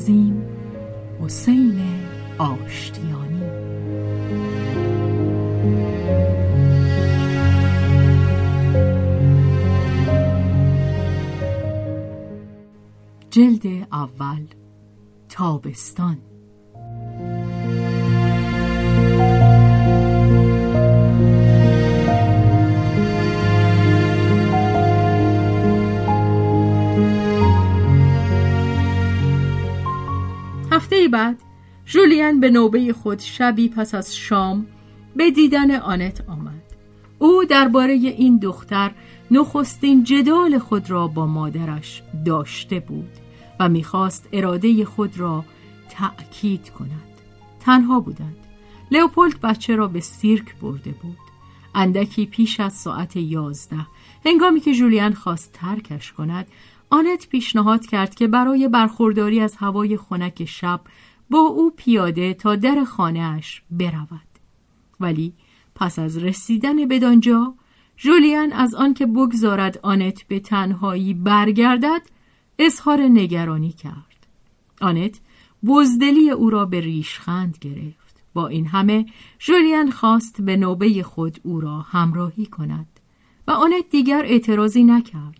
تنظیم حسین آشتیانی. جلد اول. تابستان. بعد جولین به نوبه خود شبی پس از شام به دیدن آنت آمد. او درباره این دختر نخستین جدال خود را با مادرش داشته بود و می‌خواست اراده خود را تأکید کند. تنها بودند. لئوپولد بچه را به سیرک برده بود. اندکی پیش از ساعت یازده هنگامی که جولیان خواست ترکش کند آنت پیشنهاد کرد که برای برخورداری از هوای خنک شب با او پیاده تا در خانهاش برود. ولی پس از رسیدن بدانجا جولیان از آنکه بگذارد آنت به تنهایی برگردد اظهار نگرانی کرد. آنت بزدلی او را به ریشخند گرفت. با این همه جولیان خواست به نوبه خود او را همراهی کند و آنت دیگر اعتراضی نکرد.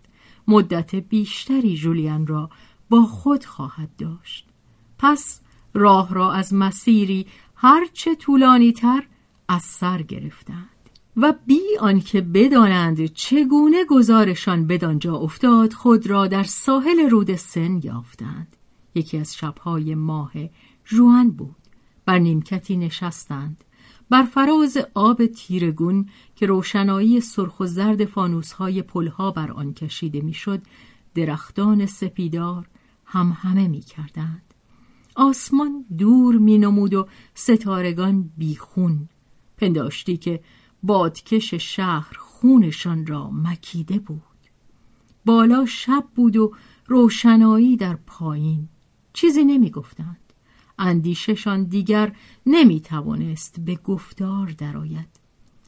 مدت بیشتری جولیان را با خود خواهد داشت. پس راه را از مسیری هرچه طولانی تر از سر گرفتند و بی آنکه بدانند چگونه گزارشان بدانجا افتاد خود را در ساحل رود سن یافتند. یکی از شبهای ماه جوان بود. بر نیمکتی نشستند. بر فراز آب تیرگون که روشنایی سرخ و زرد فانوسهای پلها بر آن کشیده می‌شد درختان سپیدار هم همه می کردند. آسمان دور می نمود و ستارگان بیخون. پنداشتی که بادکش شهر خونشان را مکیده بود. بالا شب بود و روشنایی در پایین. چیزی نمی گفتند اندیششان دیگر نمی توانست به گفتار درآید.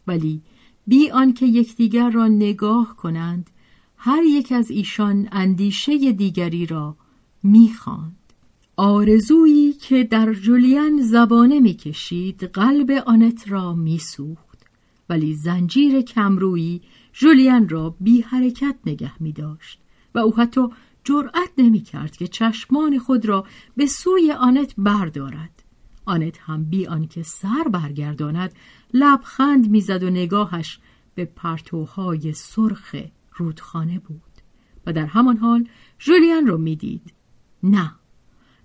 ولی بی آنکه یکدیگر را نگاه کنند هر یک از ایشان اندیشه دیگری را می‌خواند. آرزویی که در جولیان زبانه می‌کشید قلب آنت را میسوخت. ولی زنجیر کمرویی جولیان را بی حرکت نگه می داشت و او حتی جرأت نمی کرد که چشمان خود را به سوی آنت بردارد. آنت هم بی آنکه سر برگرداند لبخند می‌زد و نگاهش به پرتوهای سرخ رودخانه بود. و در همان حال جولیان را می‌دید. نه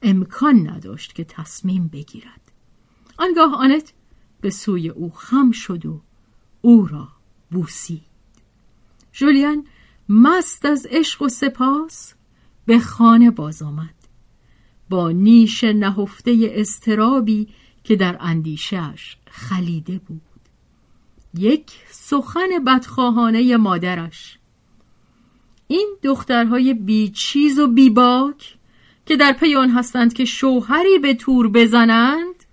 امکان نداشت که تصمیم بگیرد. آنگاه آنت به سوی او خم شد و او را بوسید. جولیان مست از عشق و سپاس به خانه باز آمد. با نیش نهفته استرابی که در اندیشش خلیده بود. یک سخن بدخواهانه مادرش. این دخترهای بیچیز و بیباک که در پی آن هستند که شوهری به تور بزنند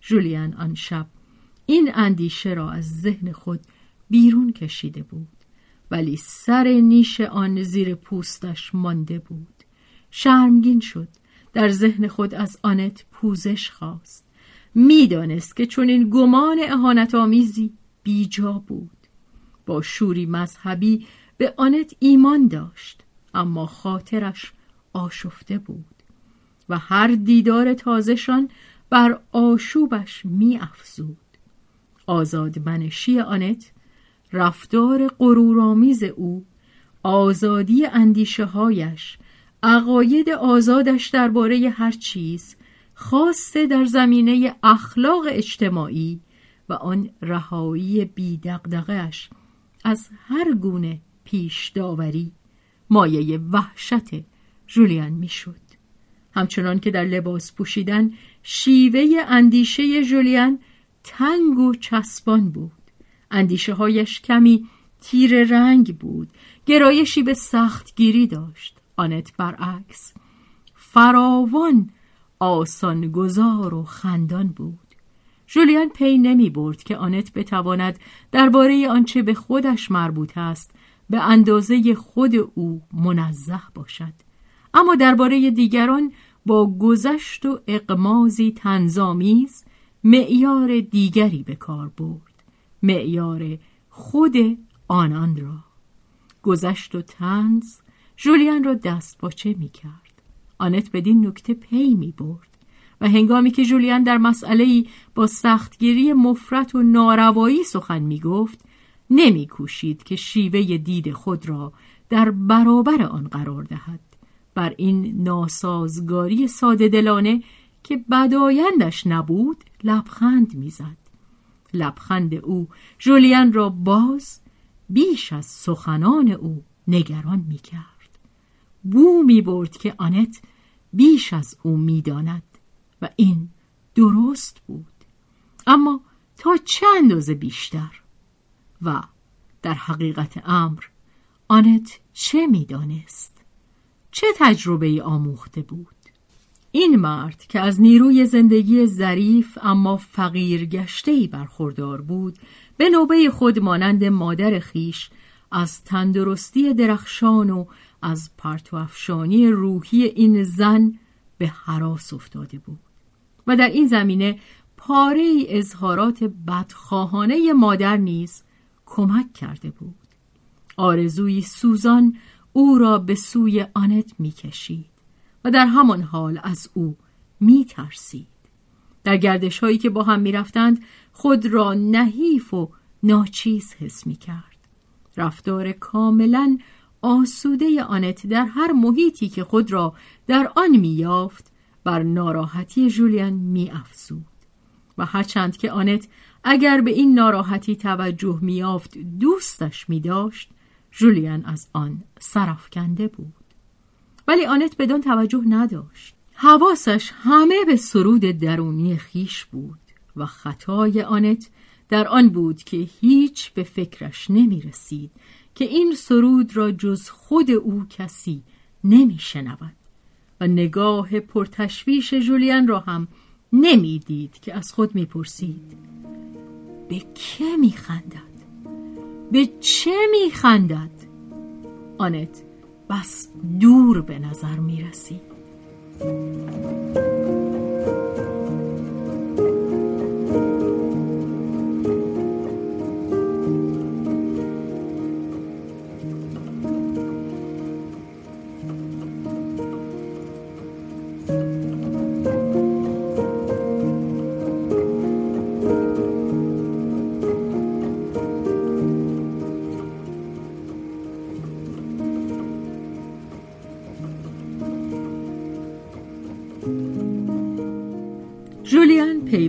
جولیان آن شب این اندیشه را از ذهن خود بیرون کشیده بود. ولی سر نیش آن زیر پوستش مانده بود. شرمگین شد. در ذهن خود از آنت پوزش خواست. می‌دانست که چون این گمان اهانت آمیزی بیجا بود. با شوری مذهبی به آنت ایمان داشت اما خاطرش آشفته بود و هر دیدار تازهشان بر آشوبش می افزود آزادمنشی آنت رفتار غرورآمیز او آزادی اندیشه هایش عقاید آزادش درباره هر چیز خاصه در زمینه اخلاق اجتماعی و آن رهایی بیدقدقش از هر گونه پیش داوری مایه وحشت جولیان می‌شد. همچنان که در لباس پوشیدن شیوه اندیشه جولیان تنگ و چسبان بود. اندیشه هایش کمی تیر رنگ بود. گرایشی به سختگیری داشت. آنت برعکس فراوان آسان گذار و خندان بود. جولیان پی نمی برد که آنت بتواند درباره آنچه به خودش مربوط است به اندازه خود او منزه باشد. اما درباره دیگران با گذشت و اقمازی تنظامیز معیار دیگری به کار برد. معیار خود آنان را. گذشت و تنز جولیان را دست باچه می کرد. آنت بدین نکته پی می برد و هنگامی که جولیان در مسئله با سختگیری مفرت و ناروایی سخن می گفت نمی کوشید که شیوه دید خود را در برابر آن قرار دهد. بر این ناسازگاری ساده دلانه که بدایندش نبود لبخند می‌زد لبخند او. جولیان را باز بیش از سخنان او نگران می کرد بو می برد که آنت بیش از او می‌داند و این درست بود. اما تا چه اندازه بیشتر و در حقیقت امر آنت چه می‌دانست؟ چه تجربه آموخته بود؟ این مرد که از نیروی زندگی ظریف اما فقیر گشته برخوردار بود به نوبه خود مانند مادر خیش از تندرستی درخشان و از پرتوافشانی روحی این زن به حراس افتاده بود و در این زمینه پاره ای اظهارات بدخواهانه مادر نیز کمک کرده بود. آرزوی سوزان او را به سوی آنت می‌کشید. و در همان حال از او میترسید. در گردش هایی که با هم می‌رفتند خود را نحیف و ناچیز حس می‌کرد. رفتار کاملا آسوده آنت در هر محیطی که خود را در آن میافت بر ناراحتی جولیان میافزود. و هرچند که آنت اگر به این ناراحتی توجه میافت دوستش میداشت جولیان از آن سرفکنده بود. ولی آنت بدان توجه نداشت. حواسش همه به سرود درونی خیش بود و خطای آنت در آن بود که هیچ به فکرش نمی رسید که این سرود را جز خود او کسی نمی شنود. و نگاه پرتشویش جولیان را هم نمی‌دید که از خود می‌پرسید به که میخندد به چه میخندد آنت بس دور به نظر می‌رسید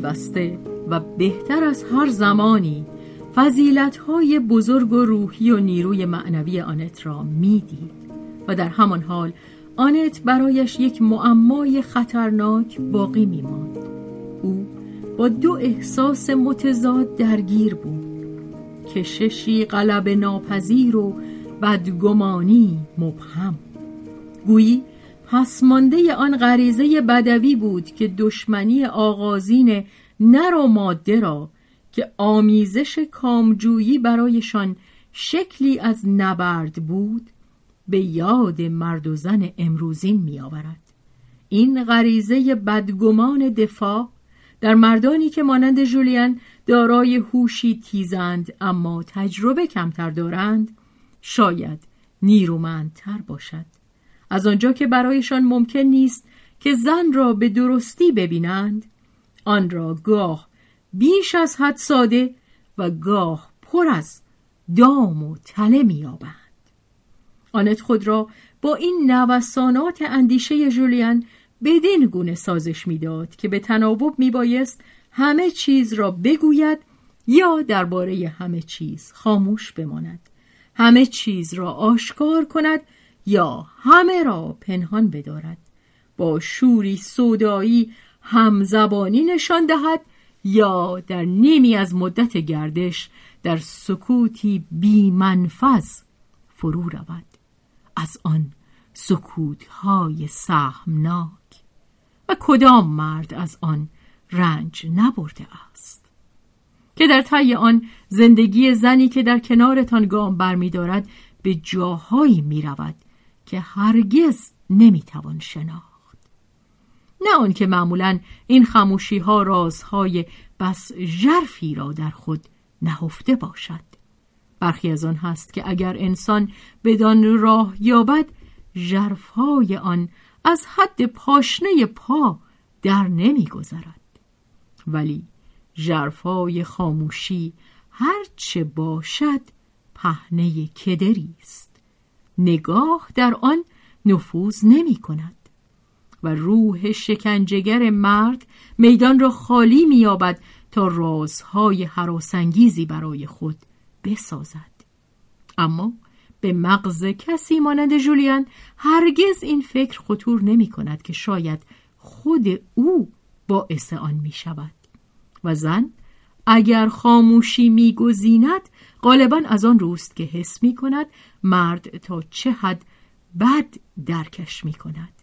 پیوسته و بهتر از هر زمانی های بزرگ و روحی و نیروی معنوی آنت را می‌دید و در همان حال آنت برایش یک معمای خطرناک باقی میماند. او با دو احساس متضاد درگیر بود کششی قلب ناپذیر و بدگمانی مبهم. گویی پسمانده آن غریزه بدوی بود که دشمنی آغازین نر و ماده را که آمیزش کامجویی برایشان شکلی از نبرد بود به یاد مرد و زن امروزین می آورد. این غریزه بدگمان دفاع در مردانی که مانند جولیان دارای هوشی تیزند اما تجربه کمتر دارند شاید نیرومندتر باشد از آنجا که برایشان ممکن نیست که زن را به درستی ببینند آن را گاه بیش از حد ساده و گاه پر از دام و تله میابند آنت خود را با این نوسانات اندیشه جولیان بدین گونه سازش می‌داد که به تناوب میبایست همه چیز را بگوید یا درباره همه چیز خاموش بماند همه چیز را آشکار کند یا همه را پنهان بدارد. با شوری سودایی همزبانی نشان دهد یا در نیمی از مدت گردش در سکوتی بیمنفذ فرو رود. از آن سکوتهای سهمناک. و کدام مرد از آن رنج نبرده است؟ که در طی آن زندگی زنی که در کنارتان گام برمیدارد به جاهایی می رود که هرگز نمی‌توان شناخت. نه آنکه معمولا این خموشی ها رازهای بس ژرفی را در خود نهفته باشد. برخی از آن هست که اگر انسان بدان راه یابد ژرفهای آن از حد پاشنه پا در نمیگذرد. ولی ژرفهای خاموشی هرچه باشد پهنه کدری است. نگاه در آن نفوذ نمی کند و روح شکنجگر مرد میدان را خالی مییابد تا رازهای حراسانگیزی برای خود بسازد. اما به مغز کسی مانند جولیان هرگز این فکر خطور نمی کند که شاید خود او باعث آن می شود. و زن اگر خاموشی میگزیند غالبا از آن روست که حس می کند مرد تا چه حد بد درکش می کند.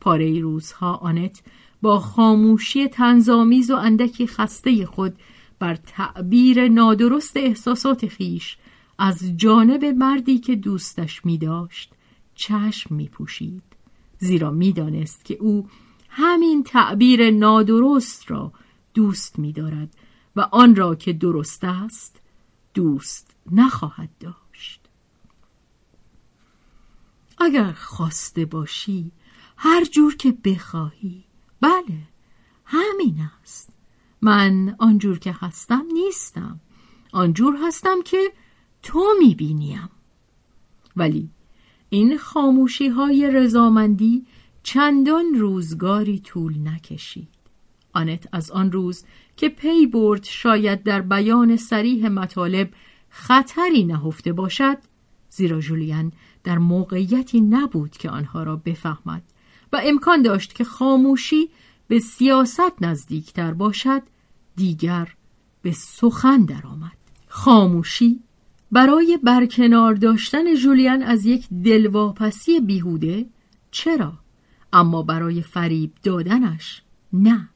پاره روزها آنت با خاموشی تنظامیز و اندکی خسته خود بر تعبیر نادرست احساسات خیش از جانب مردی که دوستش می داشت چشم می پوشید. زیرا می دانست که او همین تعبیر نادرست را دوست می دارد و آن را که درست است دوست نخواهد داشت. اگر خواسته باشی هر جور که بخواهی. بله همین است. من آنجور که هستم نیستم. آنجور هستم که تو می‌بینیم. ولی این خاموشی های رضامندی چندان روزگاری طول نکشید. آنت از آن روز که پی برد شاید در بیان سریح مطالب خطری نهفته باشد زیرا جولیان در موقعیتی نبود که آنها را بفهمد و امکان داشت که خاموشی به سیاست نزدیکتر باشد دیگر به سخن درآمد. خاموشی برای برکنار داشتن جولیان از یک دلواپسی بیهوده چرا؟ اما برای فریب دادنش نه.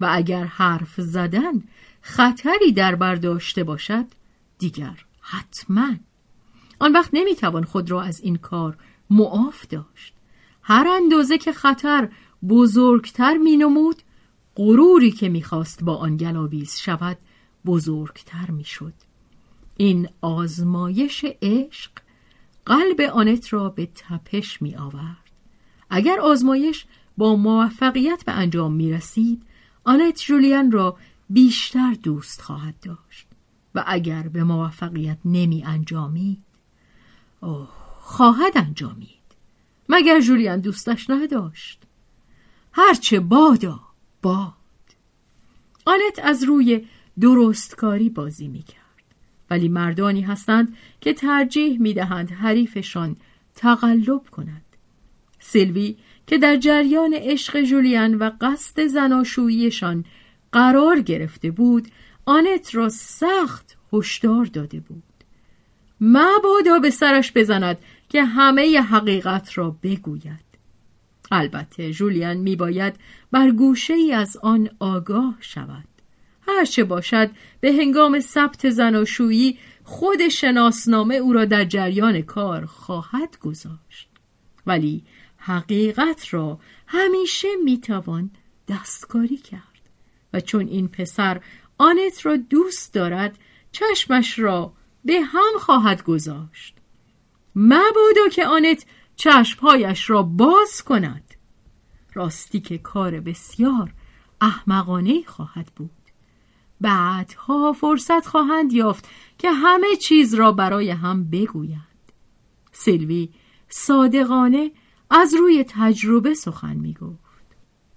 و اگر حرف زدن خطری در برداشته باشد دیگر حتما. آن وقت نمی‌توان خود را از این کار معاف داشت. هر اندازه که خطر بزرگتر مینمود غروری که می‌خواست با آن گلاویز شود بزرگتر می‌شد. این آزمایش عشق قلب آنت را به تپش می آورد. اگر آزمایش با موفقیت به انجام می رسید آنت جولیان را بیشتر دوست خواهد داشت و اگر به موفقیت نمی انجامید اوه خواهد انجامید. مگر جولیان دوستش نداشت؟ هرچه بادا باد. آنت از روی درستکاری بازی می کرد. ولی مردانی هستند که ترجیح می دهند حریفشان تقلب کند. سیلوی که در جریان عشق جولیان و قصد زناشوییشان قرار گرفته بود آنت را سخت هشدار داده بود. مبادا به سرش بزند که همه حقیقت را بگوید. البته جولیان میباید بر گوشه ای از آن آگاه شود. هرچه باشد به هنگام ثبت زناشویی خود شناسنامه او را در جریان کار خواهد گذاشت. ولی حقیقت را همیشه می‌توان دستکاری کرد. و چون این پسر آنت را دوست دارد چشمش را به هم خواهد گذاشت. مبادا که آنت چشمهایش را باز کند. راستی که کار بسیار احمقانه خواهد بود. بعدها فرصت خواهند یافت که همه چیز را برای هم بگویند. سیلوی صادقانه از روی تجربه سخن می گفت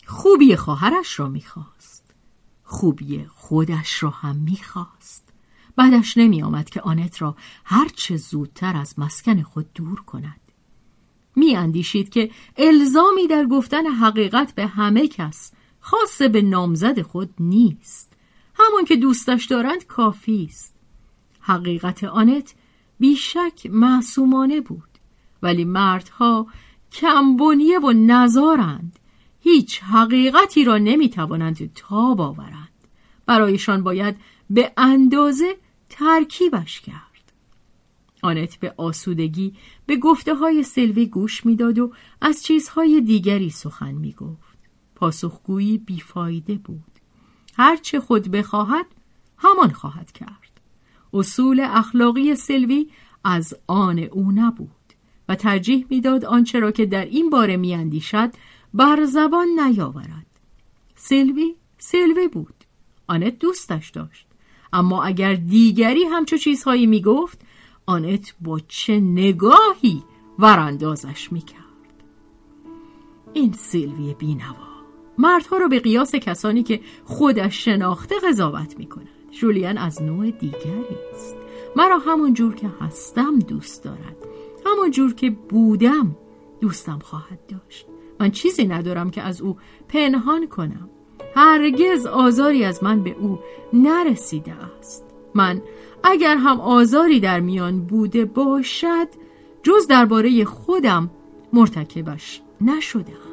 خوبی خواهرش را می‌خواست. خوبی خودش را هم می‌خواست. بعدش نمی آمد که آنت را هرچه زودتر از مسکن خود دور کند. می اندیشید که الزامی در گفتن حقیقت به همه کس خاص به نامزد خود نیست. همون که دوستش دارند کافی است. حقیقت آنت بیشک معصومانه بود ولی مردها کمبونیه و نزارند هیچ حقیقتی را نمی‌توانند تاب آورند. برایشان باید به اندازه ترکیبش کرد. آنت به آسودگی به گفته های سلوی گوش می‌داد و از چیزهای دیگری سخن می گفت پاسخگویی بیفایده بود. هرچه خود بخواهد همان خواهد کرد. اصول اخلاقی سلوی از آن او نبود. و ترجیح می‌داد آنچه را که در این باره میاندیشد بر زبان نیاورد. سلوی سلوی بود. آنت دوستش داشت. اما اگر دیگری همچو چیزهایی می‌گفت آنت با چه نگاهی وراندازش می‌کرد. این سیلوی بینوا مردها را به قیاس کسانی که خودش شناخته قضاوت می‌کند. جولیان از نوع دیگری است. مرا همون جور که هستم دوست دارد. همون جور که بودم دوستم خواهد داشت. من چیزی ندارم که از او پنهان کنم. هرگز آزاری از من به او نرسیده است. من اگر هم آزاری در میان بوده باشد جز درباره خودم مرتکبش نشدم.